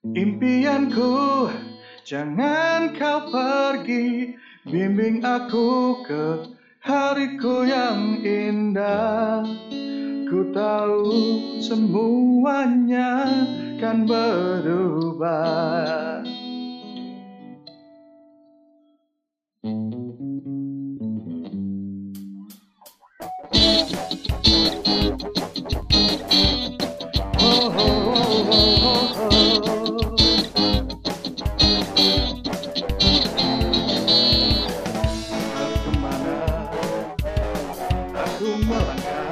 Impianku, jangan kau pergi, bimbing aku ke hariku yang indah. Ku tahu semuanya kan berubah. Aku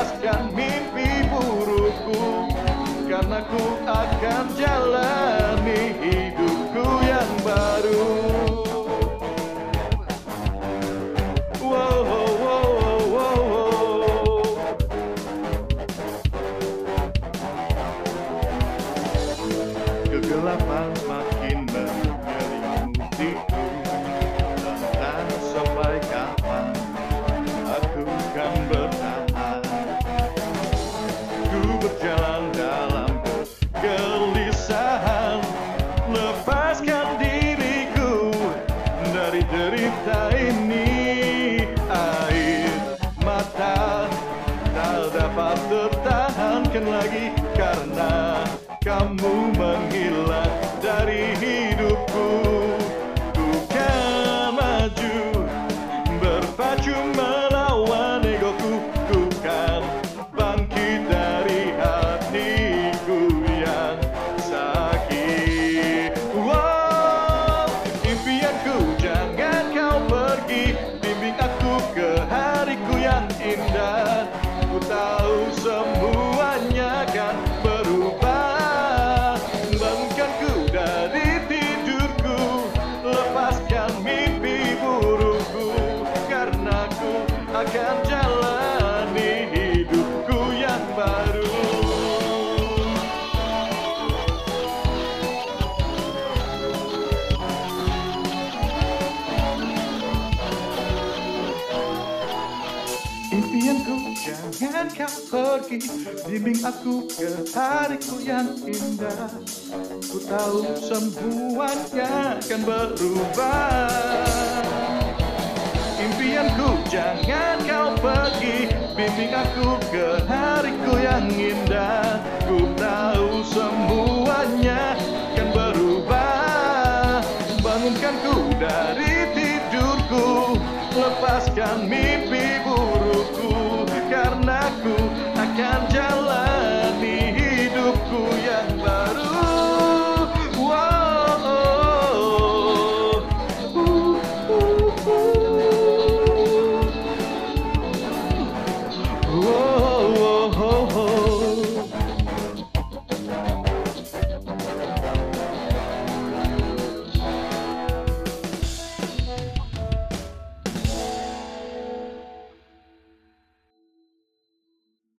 Lepaskan mimpi burukku Karena ku akan jalani lagi Karena kamu menghilang impianku jangan kau pergi. Bimbing aku ke hariku yang indah. Ku tahu semuanya akan berubah. Impianku jangan kau pergi. Bimbing aku ke hariku yang indah. Ku tahu semuanya akan berubah. Bangunkanku dari tidurku. Lepaskan mimpi